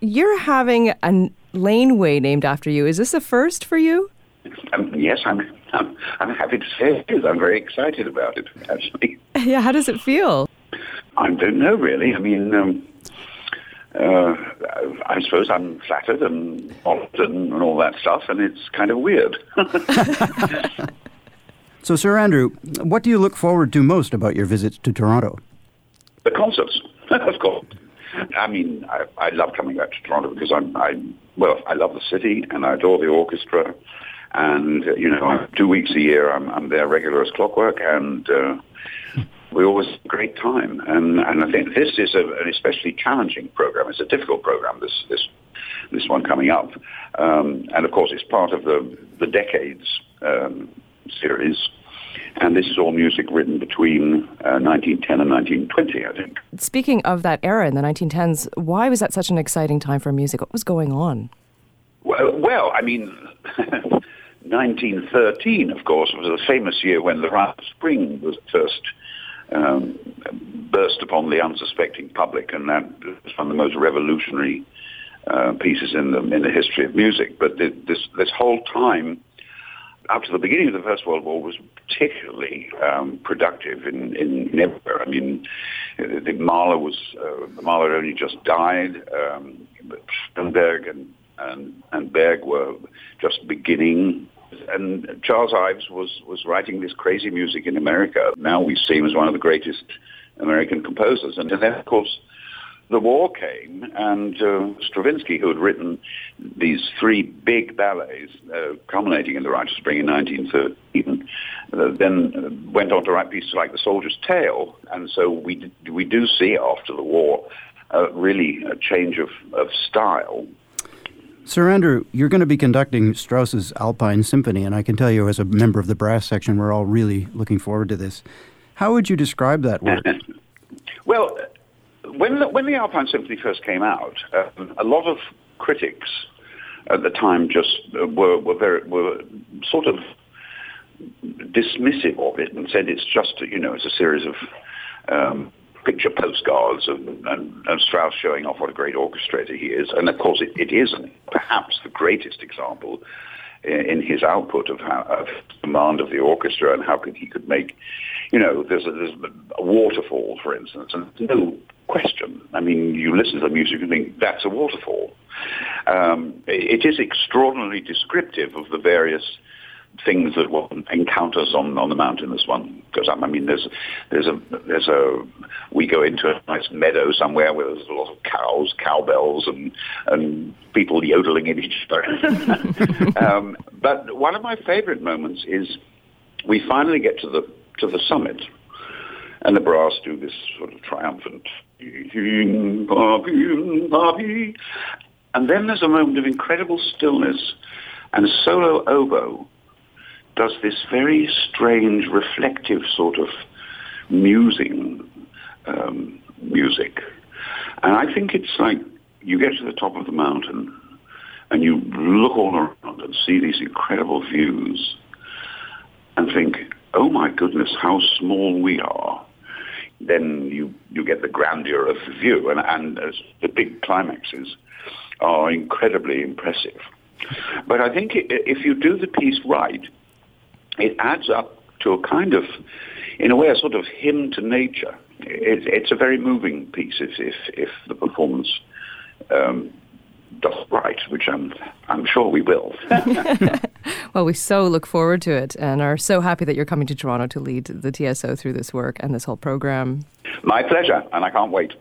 you're having a laneway named after you. Is this a first for you? Um, yes, I'm, I'm. I'm happy to say it is. I'm very excited about it. Actually. Yeah. How does it feel? I don't know really. I mean, um, uh, I suppose I'm flattered and honored and, and all that stuff, and it's kind of weird. so, Sir Andrew, what do you look forward to most about your visits to Toronto? The concerts, of course. I mean, I, I love coming back to Toronto because I'm, I, well, I love the city and I adore the orchestra. And, uh, you know, two weeks a year I'm, I'm there regular as clockwork and uh, we always have a great time. And, and I think this is a, an especially challenging program. It's a difficult program, this, this, this one coming up. Um, and of course, it's part of the, the Decades um, series. And this is all music written between uh, 1910 and 1920, I think. Speaking of that era in the 1910s, why was that such an exciting time for music? What was going on? Well, well I mean, 1913, of course, was a famous year when the Rite Spring was first um, burst upon the unsuspecting public, and that was one of the most revolutionary uh, pieces in the in the history of music. But this this whole time up to the beginning of the First World War was particularly um, productive in, in, everywhere. I mean, the Mahler was uh, Mahler only just died. Um, Schoenberg and, and and Berg were just beginning. And Charles Ives was, was writing this crazy music in America. Now we see him as one of the greatest American composers. And then, of course, the war came, and uh, Stravinsky, who had written these three big ballets, uh, culminating in The Rite of Spring in 1913, uh, then went on to write pieces like The Soldier's Tale. And so we, we do see after the war uh, really a change of, of style. Sir Andrew, you're going to be conducting Strauss's Alpine Symphony, and I can tell you, as a member of the brass section, we're all really looking forward to this. How would you describe that work? well, when the, when the Alpine Symphony first came out, um, a lot of critics at the time just uh, were were very were sort of dismissive of it and said it's just you know it's a series of um, picture postcards and, and, and, Strauss showing off what a great orchestrator he is. And of course, it, it is perhaps the greatest example in, his output of, how, of command of the orchestra and how could, he could make, you know, there's a, there's a waterfall, for instance, and no question. I mean, you listen to the music and think, that's a waterfall. Um, it is extraordinarily descriptive of the various things that one encounters on, on the mountain. This one goes up. I mean, there's there's a there's a we go into a nice meadow somewhere where there's a lot of cows, cowbells, and and people yodeling at each other. um, but one of my favorite moments is we finally get to the to the summit, and the brass do this sort of triumphant and then there's a moment of incredible stillness, and solo oboe does this very strange, reflective sort of musing um, music. And I think it's like you get to the top of the mountain and you look all around and see these incredible views and think, oh my goodness, how small we are then you, you get the grandeur of the view, and, and uh, the big climaxes are incredibly impressive. But I think if you do the piece right, it adds up to a kind of, in a way, a sort of hymn to nature. It, it's a very moving piece if, if, if the performance um, does right, which I'm, I'm sure we will. well, we so look forward to it and are so happy that you're coming to Toronto to lead the TSO through this work and this whole program. My pleasure, and I can't wait.